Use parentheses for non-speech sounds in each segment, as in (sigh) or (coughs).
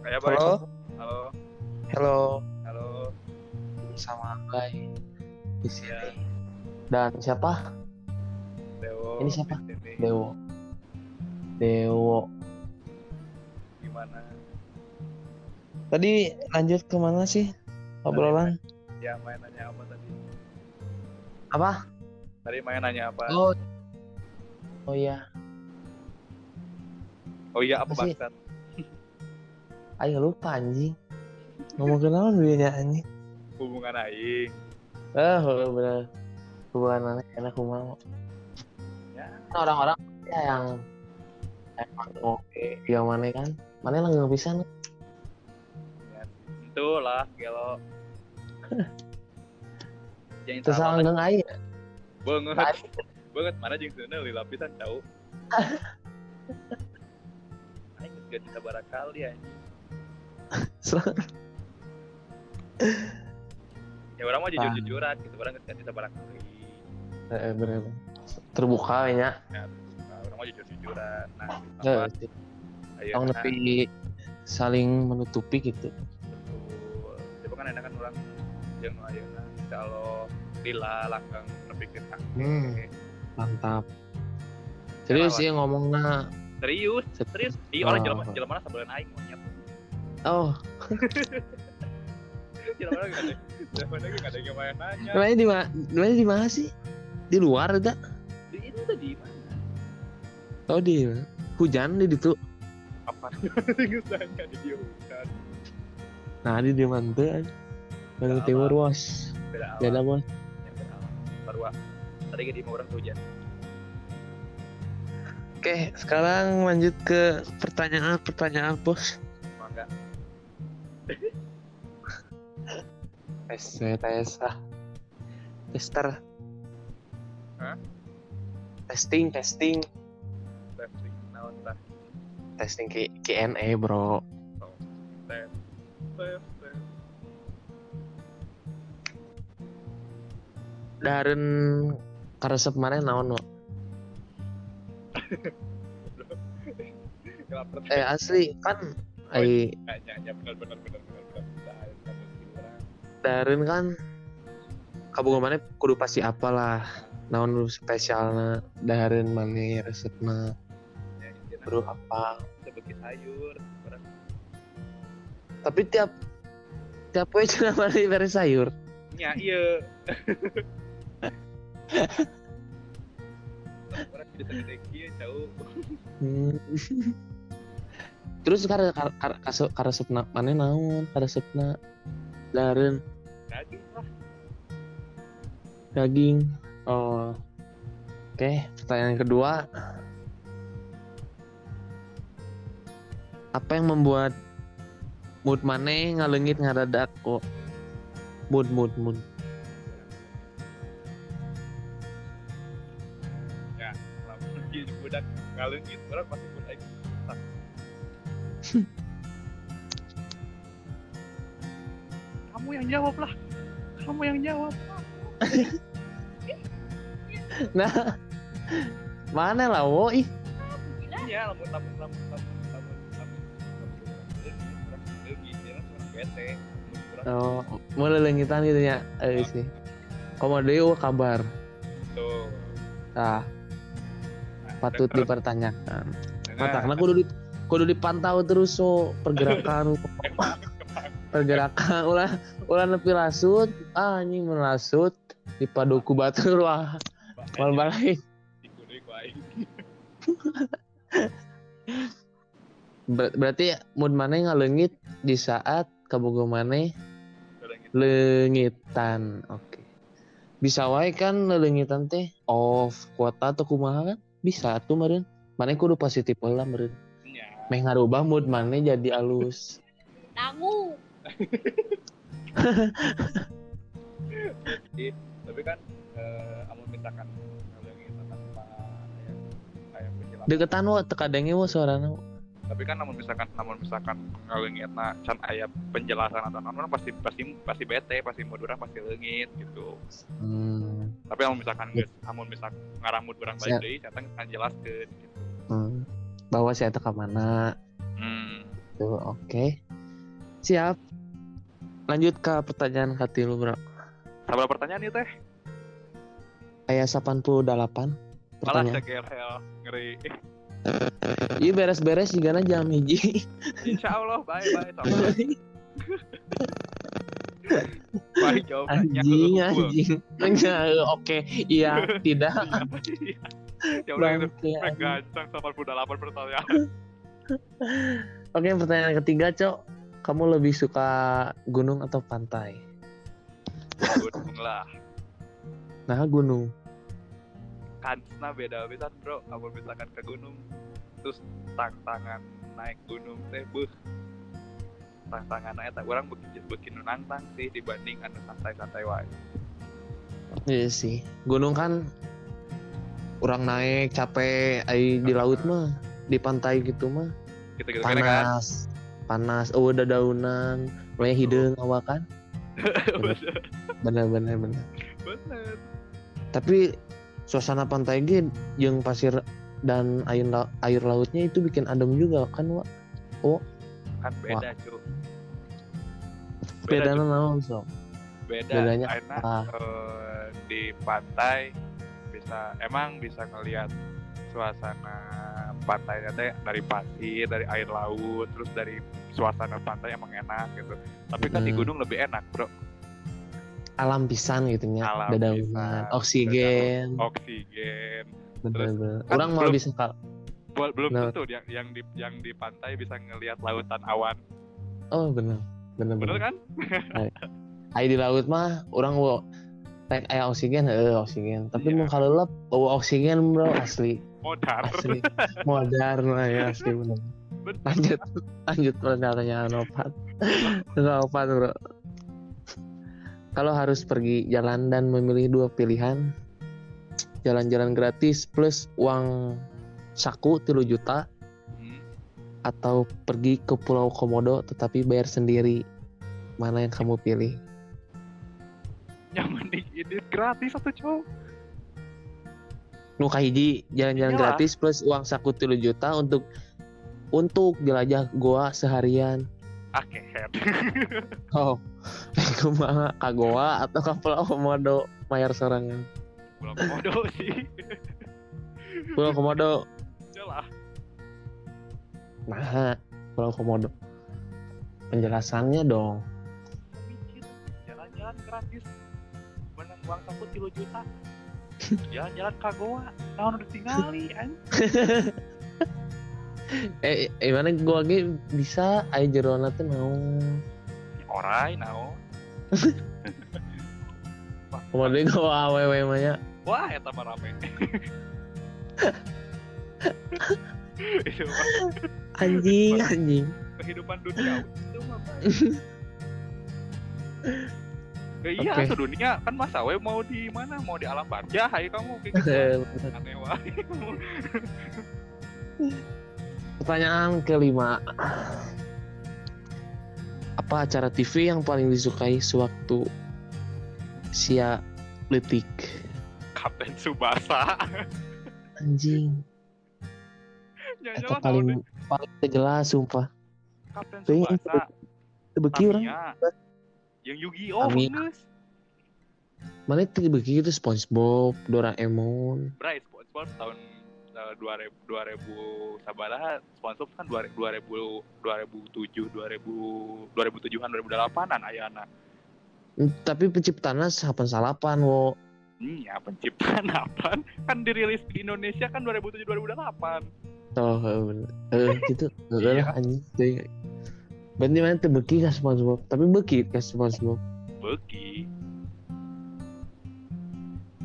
Kayak baik. Halo, Halo. halo, Halo. sama Bay di Ya, sini. Dan siapa? Dewo. Ini siapa? sini. Dewo. Dewo. Gimana? Tadi lanjut ke mana sih obrolan? Ya main nanya apa tadi? Apa? Tadi main nanya apa? Oh, oh iya. Oh iya apa bangsat? (laughs) Ayo lupa anjing. Ngomong kenalan dulu ya anjing. Hubungan aing. Eh, oh, bener. Hubungan anak enak mau. Ya. Kan orang-orang ya yang emang oke dia mana kan mana lah nggak bisa nih ya. Itulah gelo. (laughs) Jangan terus salah langgeng air banget. Aing. Banget mana jeung seuneu li lapisan (laughs) cau. Aing geus ganti sabaraha kali anjing. (laughs) Ya orang mah jujur-jujuran gitu, orang geus ganti sabaraha kali. eh, bener terbuka ya Ya, nah, orang mah jujur-jujuran. Nah, Eh, apa? sih. Ayo, nah, lebih saling menutupi gitu betul. Coba kan enak kan orang yang ayeuna kalau lila langgang ke kaki. Hmm. mantap serius sih ngomongnya Serius, serius. Oh. orang jelema jelema sabelan aing monyet. oh (laughs) Jelema lagi ada. Jelema lagi ada yang main nanya. namanya di mana namanya di mana sih di luar ada Di itu tadi mana? oh di hujan di itu Apa? Nanya di dia hujan. nah di di mana Bang Beda timur bos Beda bos Ya, beda alam. Baru. Tadi ke di orang hujan. Oke sekarang lanjut ke pertanyaan pertanyaan bos Mangga. (laughs) tes tes ah tester Hah? testing testing Testing naon tah? testing Q- Q&A bro Tes. Tes. Tes. Daren karesep mana naon no? Eh asli kan ai Nanya, ya benar benar benar benar benar. Orang. Daren kan kabungan mana kudu pasti apalah naon nu spesialna Daren mana resepna Ya, intinya bro apa sebagai sayur. Tapi tiap tiap poe cenah (laughs) mana bere sayur nya iya. (laughs) terus kar kar kar kaso- karesepna mana naon? Karesepna Daren Daging lah. daging. Oh. Oke pertanyaan kedua. Apa yang membuat mood maneh ngalengit ngadadak kok? Mood mood mood budak ngaleungit orang pasti budak aing. Kamu yang jawab lah. Kamu yang jawab. (laughs) nah mana lah wo ih Iya, lamun lamun lamun lamun lamun lamun oh mau lelengitan gitu ya eh sih komodo kabar tuh. ah Nah, patut dipertanyakan. Nah, matakna kudu di kudu dipantau terus so pergerakan. (laughs) Pergerakan ulah ulah nepi lasut. Ah anjing mun lasut. Dipaduku batur wah. Mal balik. Ber- berarti mood maneh ngalengit di saat kabogo Leungit. lengitan. Oke. Bisa wae kan lelengitan teh? Off kuota atau kumaha kan bisa tuh meren maneh kudu positif lah meren Nya. meh ngarubah mood maneh jadi alus (laughs) Tahu. Jadi, tapi kan eh amun misalkan ngaleungit tanpa kayak kayak penjelasan. deketan wo tekadenge wo suarana wo. Tapi kan namun misalkan namun misalkan ngaleungitna can aya penjelasan atau orang pasti pasti pasti bete, pasti mood urang pasti leungit gitu. hmm. Tapi namun misalkan geus amun misalkan ngaramut urang Siap. balik deui catang kan jelaskeun gitu. hmm. bahwa saya ke mana hmm. tuh oke siap lanjut ke pertanyaan hati lu bro sabar pertanyaan itu teh kayak 88 malah pertanyaan segel ngeri iya beres-beres juga na jam hiji. Insya Allah bye bye. Bye jawabannya. Anjing anjing. Oke. Iya tidak. Ya udah itu gancang 88 pertanyaan. Oke, pertanyaan ketiga, Cok. Kamu lebih suka gunung atau pantai? gunung lah. Nah, gunung. Kansna beda bisa bro. Kalau misalkan ke gunung terus tantangan naik gunung teh buh tantangan naik tak orang bikin bikin nantang sih dibanding anu santai-santai wae. Iya sih. Gunung kan orang naik capek, ai di laut mah, di pantai gitu mah. Gitu gitu kan? Kan panas. Panas, oh udah daunan, mulai hidung awak kan. (laughs) Bener bener bener. bener. Tapi suasana pantai ge yang pasir dan air la- air lautnya itu bikin adem juga kan, Wak. kan beda cu Beda naon, Sok? beda bedanya enak apa? eh, di pantai bisa emang bisa ngelihat suasana pantainya teh dari pasir dari air laut terus dari suasana pantai emang enak gitu tapi kan di Hmm. gunung lebih enak bro Alam pisan gitu nya, Alam pisan, oksigen. oksigen Bener-bener. kan Orang malah belum- bisa kal. Bel- belum Nah. tentu yang yang di yang di pantai bisa ngelihat lautan awan Oh bener, bener bener bener. kan Air di laut mah, orang mau tek aya oksigen, eh oksigen. Tapi Iya. mau kalelep, bawa oksigen bro asli, modar asli. (laughs) Modern lah ya asli bener. Bener. Lanjut, lanjut pertanyaan opat. (laughs) Opat bro. Kalau harus pergi jalan dan memilih dua pilihan, jalan-jalan gratis plus uang saku 3 juta Hmm. atau pergi ke Pulau Komodo tetapi bayar sendiri. Mana yang kamu pilih? yang mending ini gratis atau cowok Nu kahiji jalan-jalan gratis plus uang saku 3 juta untuk untuk jelajah goa seharian. akehet Oh, kumaha ka goa atau ke Pulau Komodo mayar sorangan. pulau komodo sih Pulau Komodo. jelas Nah, Pulau Komodo. Penjelasannya dong. jalan-jalan gratis menang uang saku 3 juta (laughs) jalan-jalan ke Goa tahun udah tinggali an (laughs) Eh, eh mana gua ge bisa aya jerona teh naon? Orai nao Komodo goa awewe mah nya. wah eta mah rame (laughs) Anjing, anjing. kehidupan dunia itu mah. Ya, iya Oke. tuh dunia kan masa we mau di mana mau di alam barja hai kamu kayak gitu aneh wae Pertanyaan kelima. Apa acara TV yang paling disukai sewaktu sia letik? Kapten Subasa (laughs) Anjing. Itu paling paling paling jelas sumpah. Kapten Subasa Tebeki orang. Yang Yu-Gi-Oh Tamiya. geus Mana tebeki itu SpongeBob, Doraemon. Bray SpongeBob tahun eh, 2000 2000 sabaraha SpongeBob kan 2000 2007 2000 2007-an 2008-an ayana Hmm, Tapi penciptanya sapan salapan wo. Hmm, ya penciptaan (laughs) apa? Kan dirilis di Indonesia kan 2007 2008. Tuh, eh, bener. eh (laughs) gitu. Iya. lah anjing. Teuing. Berarti mana tebeki ka SpongeBob, tapi beki ka SpongeBob. Beki.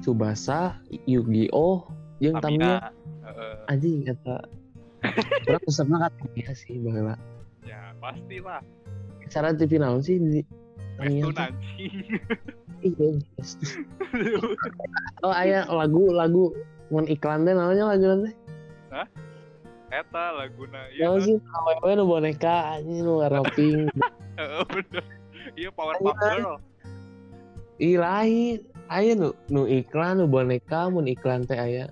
Tsubasa, Yu-Gi-Oh, Tamiya. Tamiya. Heeh, anjing kata orang peserta kan Tamiya sih baheula ya pastilah. cara TV naon sih di Tamiya. Iya, (laughs) oh aya lagu lagu mun iklan teh namanya lagu nanti Eta laguna. Iya, Naon sih awewe nu boneka anjing nu warna pink (laughs) heeh. Iya Power. Puff Girl. ih lain aya nu nu iklan nu boneka mun iklan teh aya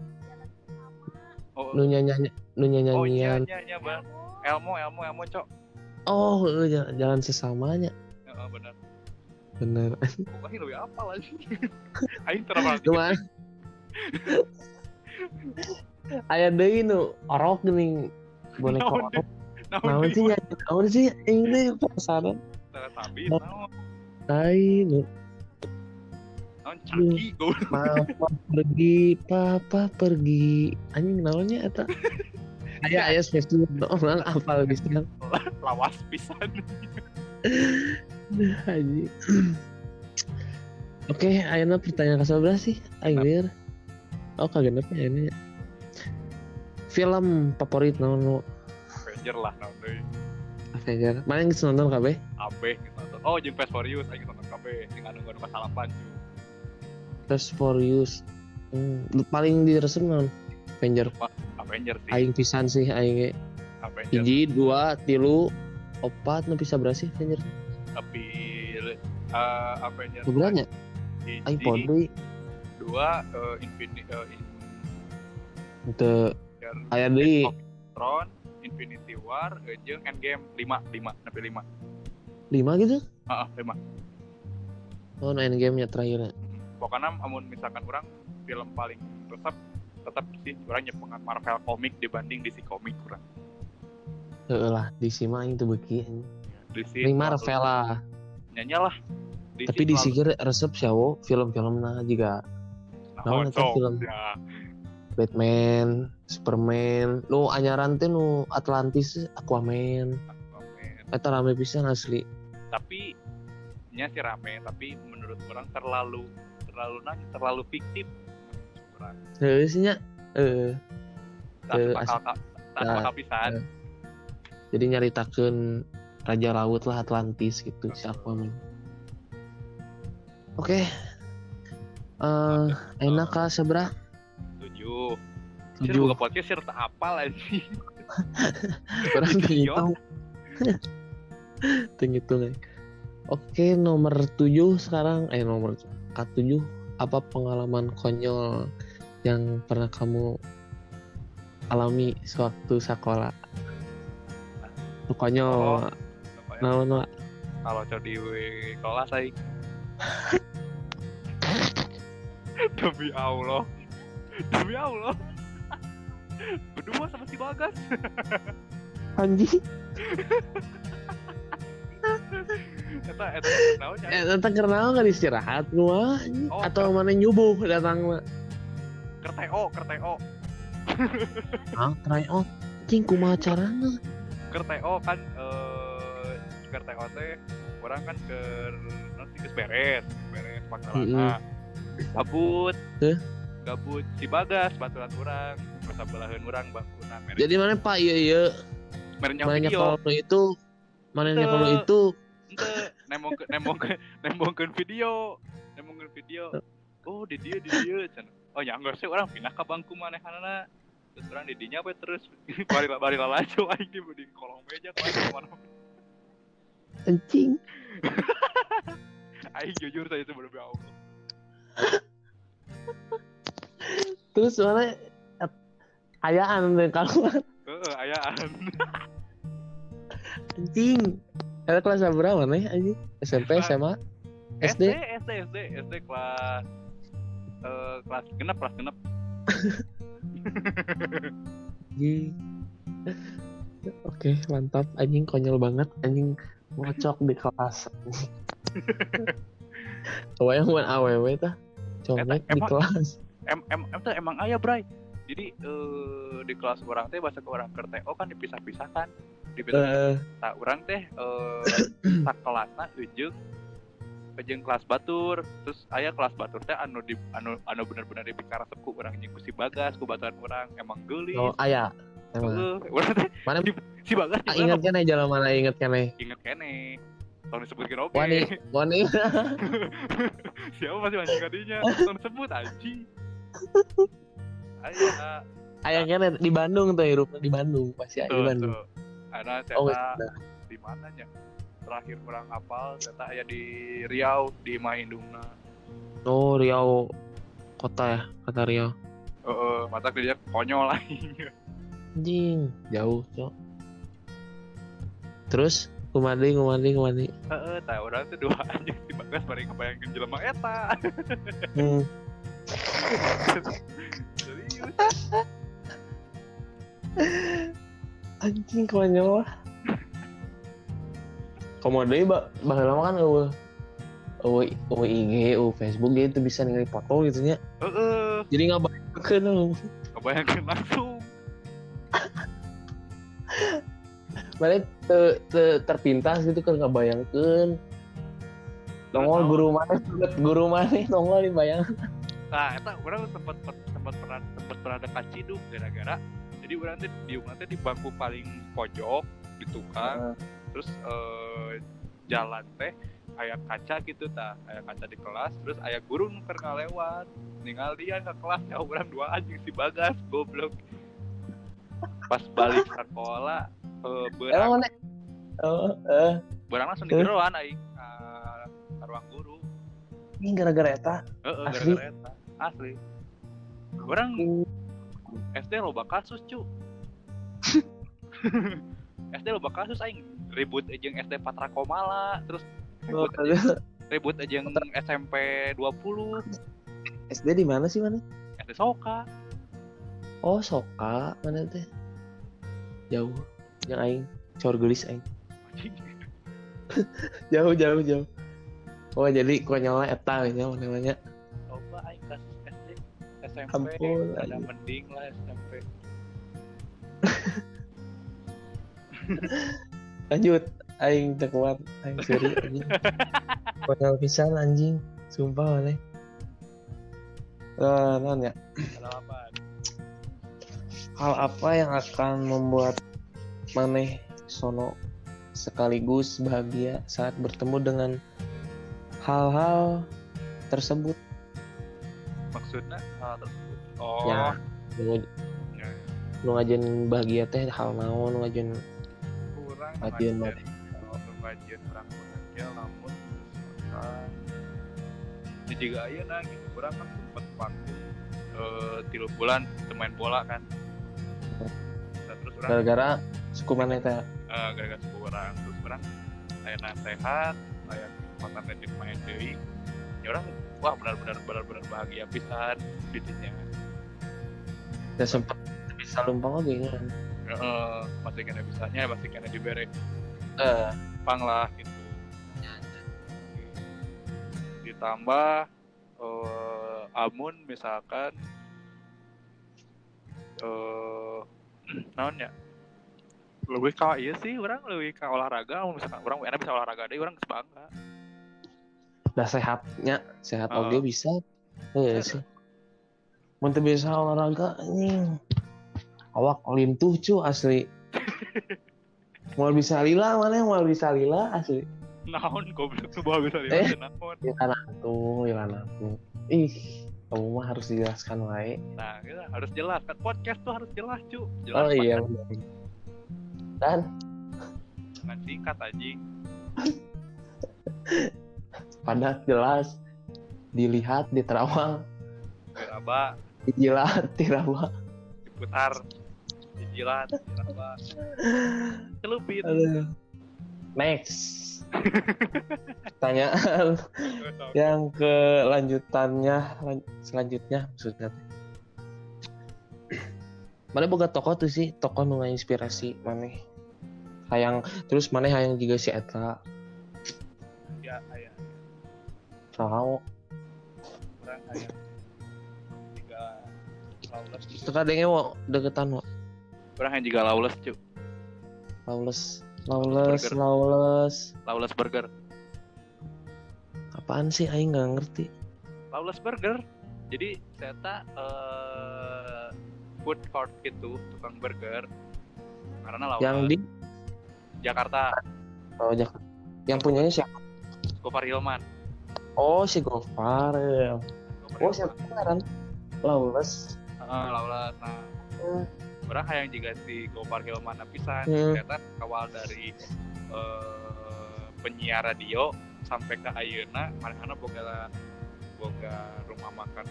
Oh, nu nyanyi nu oh iya nyanyian iya iya bang. Elmo Elmo Elmo cok. Oh, jalan, jalan sesamanya. Heeh, bener bener pokoknya lebih apa lagi (laughs) Aing terlalu (laughs) cuman aya deui nu orok geuning boneka Naon orok naon sih ya naon sih ini penasaran tapi naon gue papa pergi papa pergi. Anjing naonnya eta? (laughs) Aya aya spesial orang apal bisa lawas pisan. (laughs) Anjing. Oke ayeuna pertanyaan ke sebelah sih aing lieur oh kagenep ya ini? Film favorit naon nu Avenger lah naon deui. Avenger. Mana yang nonton kabeh kabeh gitu nonton. Oh jeung Fast Furious aing nonton kabeh sing anu anu kasalapan cu Fast Furious. Hmm, nu paling diresep naon Avenger. Avenger sih. Aing pisan sih aing. Avenger. Hiji dua tilu opat nu bisa berasih Avenger? Tapi uh, Avenger Sebenarnya hiji, aing podri dua uh, Infinity uh, in, teu aya deui. Tron Infinity War uh, jeung Endgame 5 5 nepi 5 lima gitu? Heeh 5 oh no endgame nya terakhir pokoknya amun misalkan orang film paling resep tetap sih orang nyepengan Marvel komik dibanding DC komik kurang Heeh lah aing teu beuki anjing. DC Ini Marvel lah nyanyi lah DC tapi di selalu- sini resep siawo film-filmna juga nah, sok, film? ya. Batman, Superman, nu anyaran teh nu Atlantis, Aquaman, Aquaman. eta rame pisan asli. tapi nya sih rame tapi menurut orang terlalu terlalu nah terlalu fiktif kurang Heeh sih nya. Eh, tak Eh, tak nah, pisan jadi nyaritakeun Raja Laut lah Atlantis gitu si Aquaman. Oke. Eh, enak kah seberapa? tujuh Tujuh. buka podcast sih tak apa lagi Orang ngitung. Tenghitung ya. Oke, nomor 7 sekarang eh nomor K7 apa pengalaman konyol yang pernah kamu alami sewaktu sekolah? Nu Konyol. Naon wa? kalau cok di kelas saya (laughs) demi Allah demi Allah berdua sama si Bagas Anjing. (laughs) eta eta naon nya? Eh, entah karena nggak istirahat gua. Oh, atau mana nyubuh datang mah. kerteo kerteo (laughs) Ah, try out. Cing kumaha carana? kerteo kan eh kerteo teh orang kan ke nanti ke beres beres pangkalana gabut. Heh? gabut si Bagas baturan orang. Kesabelahan orang bangkuna Jadi mana Pak? Iya iya. Mana video. kalau itu? Mana kalau itu? Ente nemong ke nemong ke (laughs) nemongkeun video. Nemongkeun video. Oh di dia di dia oh ya enggak sih orang pindah ke bangku manehanana terus orang di dinya apa terus. Bari bari lalajo aing di di kolong meja ke mana mana anjing. (laughs) aing jujur saya itu bener Allah. Terus mana ayaan deh kalau ayaan. Anjing. Ada kelas berapa nih anjing? SMP, SMA, SD SD? SD SD kelas eh kelas genep kelas genep Anjing. (laughs) Oke, mantap. Anjing konyol banget. Anjing ngocok di kelas. (laughs) Wayang buat aww tah. Comek di kelas. em em em tuh emang ayah bray jadi eh di kelas orang teh bahasa ke orang kerteo kan dipisah-pisah kan dipisah Eh, tak orang teh eh (coughs) tak kelasna ujung ujung kelas batur. Terus ayah kelas batur teh anu di anu anu bener-bener dipikara seku orang jeung ku si bagas ku baturan orang emang geulis. Oh, aya. Emang. Urang teh Mana? (laughs) si bagas ah, ingat kan jalan mana ingat kan inget kene. Tahun disebutkan oke Wani, wani. (laughs) siapa masih masih kadinya tahun sebut anjing. (laughs) Ayah Ayah kan di Bandung tuh hirupnya di Bandung pasti di Bandung. tuh karena Oh, saya sudah. di mananya terakhir kurang apal ternyata ya di Riau di Mahindungna Oh, Riau kota ya, kota Riau. Heeh, mata dia konyol lainnya (laughs) anjing jauh cok terus kumadi kumadi kumadi Heeh, tah orang tuh dua anjing si Bagas paling kebayangkeun jelema eta. hmm. (laughs) Serius. (laughs) anjing konyol. Lah komodai ba baheula mah kan eueuh eueuh eueuh IG eueuh Facebook gitu bisa ningali foto gitu nya Heeh, jadi nggak bayangkeun kebayangkeun langsung. mana te, te, terpintas gitu kan nggak bayangkeun nongol guru mana? Guru mana? Nongol di bayang Nah, eta orang sempat sempat pernah sempat pernah ada kaciduk gara-gara jadi orang teh di rumah teh di bangku paling pojok di tukang terus eh, jalan teh aya kaca gitu tah aya kaca di kelas terus aya guru nu keur ngalewat ninggal dia ke kelas ya orang dua anjing si bagas goblok. Pas balik sekolah eh emang berang mana? Oh eh. Berang langsung Eh? digeroan aing ka ka ruang guru. Ini gara-gara eta? Heeh Asli? gara-gara eta. Asli. Orang SD loba kasus cu. (laughs) SD loba kasus aing. Ribut aja yang SD Patra Komala terus Oh, ribut aja, ribut aja yang SMP 20 SD di mana sih mana? SD Soka. Oh Soka. Mana teh jauh. Yang aing cor gelis aing. (laughs) Jauh jauh jauh. Oh jadi konyolnya eta nya namanya SMP Ampun, ada mending lah SMP (laughs) lanjut aing teu kuat aing seri anjing. (laughs) Konyol pisan anjing. Sumpah mana Eh, non ya? Ada apa? Hal apa yang akan membuat maneh sono sekaligus bahagia saat bertemu dengan hal-hal tersebut maksudnya hal tersebut. Oh. ya ya. nu ngajen bahagia teh hal naon nu ngajen kurang kalau ngajian kurang bahagia lamun misalkan di juga aja nah gitu kurang kan sempet vakum eh tiga bulan main bola kan. Nah, terus orang gara-gara suku maneh teh? Eh, gara-gara suku orang terus orang ayana sehat aya kesempatan rajin main deui. Ya orang wah benar-benar benar-benar bahagia pisan didinya teh sempet bisa lumpang oge kan? Heeh, masih kena bisanya masih kena diberi eh. Pang lah gitu. Ditambah eh, amun misalkan eh (clears throat) naon ya? Lebih ka iya sih orang lebih ka olahraga misalkan. Orang enak bisa olahraga deh orang geus bangga udah sehatnya sehat Oh. oge bisa. Iya sih. Teu bisa olahraga anjing awak lintuh cu asli. (laughs) Mau bisa lila mana mau bisa lila asli? Naon goblok bawa bisa Eh. lihat naon? Lila tuh lila tuh ih kamu mah harus dijelaskan wae. Nah kita harus jelas kan? Podcast tuh harus jelas cu. Jelas oh iya bener. dan? Dengan singkat anjing (laughs) padat jelas dilihat diterawang. Diraba. Dijilat dirawang diputar. Dijilat diraba. Celupin. Next. (laughs) Pertanyaan yang kelanjutannya lan- selanjutnya maksudnya. Mana boga tokoh tuh sih? Tokoh nu inspirasi mana? Hayang terus mana hayang juga si eta tahu orang ayah tiga lawless. Terkadangnya wo deketan wo orang yang juga lawless cu lawless lawless Burger. lawless. Lawless burger. Apaan sih aing nggak ngerti. Lawless burger. Jadi saya tak eh, food court gitu tukang burger. Karena lawless. Yang di? Jakarta. Oh, Jak- yang punyanya siapa? Gofar Hilman oh si Gofar ya. Gofar oh siapa kan lawless Heeh, lawless nah Hmm. orang hayang juga si Gopar Hilman pisan Hmm. ternyata awal dari eh, penyiar radio sampai ke ayeuna mana boga boga rumah makan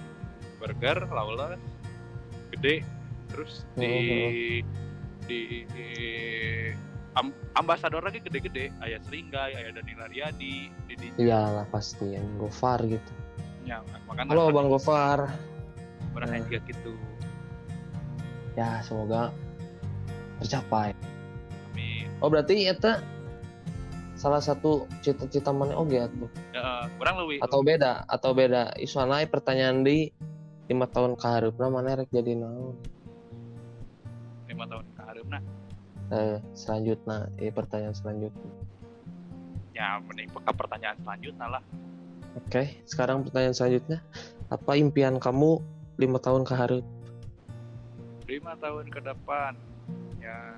burger lawless gede terus di di, di am- ambasador lagi gede-gede. Ayah Seringgai ayah Danila Riyadi di di iyalah pasti. Yang Gofar gitu. Nya makanya halo bang Gofar. Orang yang juga gitu. Ya semoga tercapai. Amin. Oh berarti itu salah satu cita-cita mana? Oke tuh. Ya, orang lebih. Atau beda atau beda. Isuanai pertanyaan di lima tahun ke hareupeuna mana rek? Jadi naon? Lima tahun ke hareup nah eh, selanjutnya eh, pertanyaan selanjutnya. Ya mending ke pertanyaan selanjutnya lah. Oke sekarang pertanyaan selanjutnya. Apa impian kamu lima tahun ke hareup lima tahun ke depan ya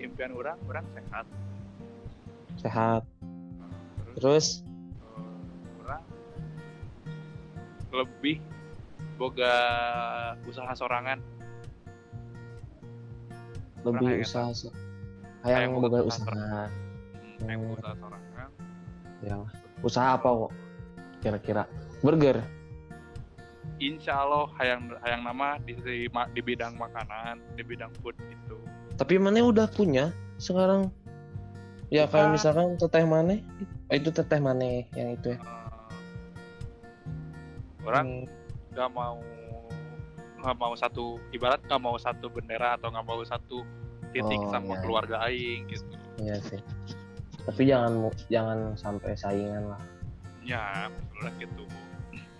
impian orang orang sehat. Sehat. Terus terus? eh, orang lebih boga usaha sorangan lebih usaha so- Hayang hayang boga boga usaha. hmm, yang Hmm. usaha sorangan ya usaha apa kok? Kira-kira. Burger? Insya Allah hayang hayang nama di, di, di bidang makanan di bidang food itu tapi mana udah punya sekarang? Ya kayak Bukan. misalkan teteh mana oh, itu teteh mana yang itu ya. Eh, orang Hmm, nggak mau nggak mau satu ibarat nggak mau satu bendera atau nggak mau satu titik Oh, sama iya. keluarga aing gitu. Iya sih. Tapi jangan jangan sampai saingan lah. Ya maksudnya gitu.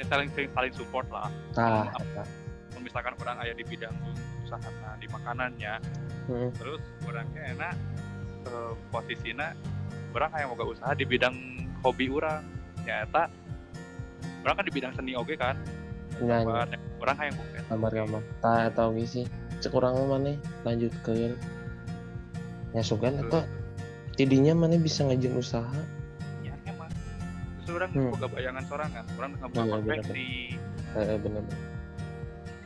Ya saling saling, support lah. Nah. Kalau misalkan orang ayah di bidang usaha nah, di makanannya Hmm, terus orangnya enak eh, posisinya orang kayak mau usaha di bidang hobi orang. Ya eta orang kan di bidang seni oke kan Gambar. orang kayak bukan gambar gambar tak atau sih? Sekurang mana lanjut ke ya sugan atau tidinya mana bisa ngajin usaha? Ya emang. Terus orang Hmm. boga bayangan sorangan orang nggak bisa iya, konveksi eh, bener bener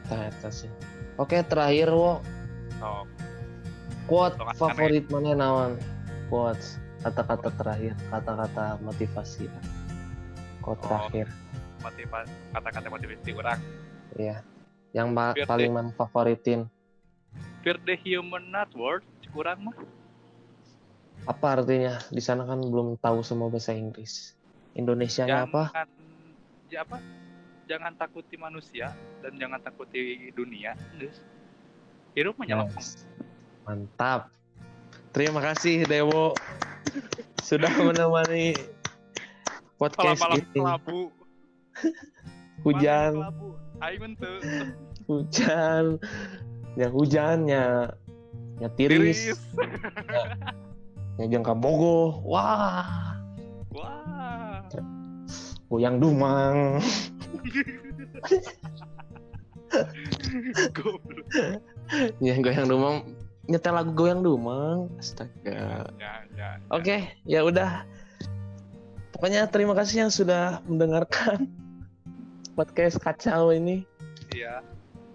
tak eta sih oke terakhir wo. So quote favorit mana nawan quotes kata-kata terakhir kata-kata motivasi. Quote Oh. terakhir motivasi kata-kata motivasi orang. Ya yang ma- Biar paling man favoritin fear the human not worth kurang mah. Apa artinya? Di sana kan belum tahu semua bahasa Inggris. Indonesia nya apa? Jangan ya apa? Jangan takuti manusia dan jangan takuti dunia. Guys hidup menyelok Nice. Mantap. Terima kasih Dewo sudah (laughs) menemani podcast malam-malam ini. kelabu Hujan, hujan, ya hujannya, ya. Tiris, tiris. (laughs) Ya jangka bogoh. Wah, wah. Goyang dumang. (laughs) Ya goyang dumang, nyetel lagu goyang dumang. Astaga. ya ya. Oke, ya udah. Pokoknya terima kasih yang sudah mendengarkan podcast kacau ini. iya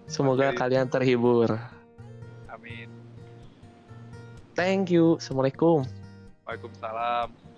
Semoga Oke. kalian terhibur. amin Thank you. Assalamualaikum. waalaikumsalam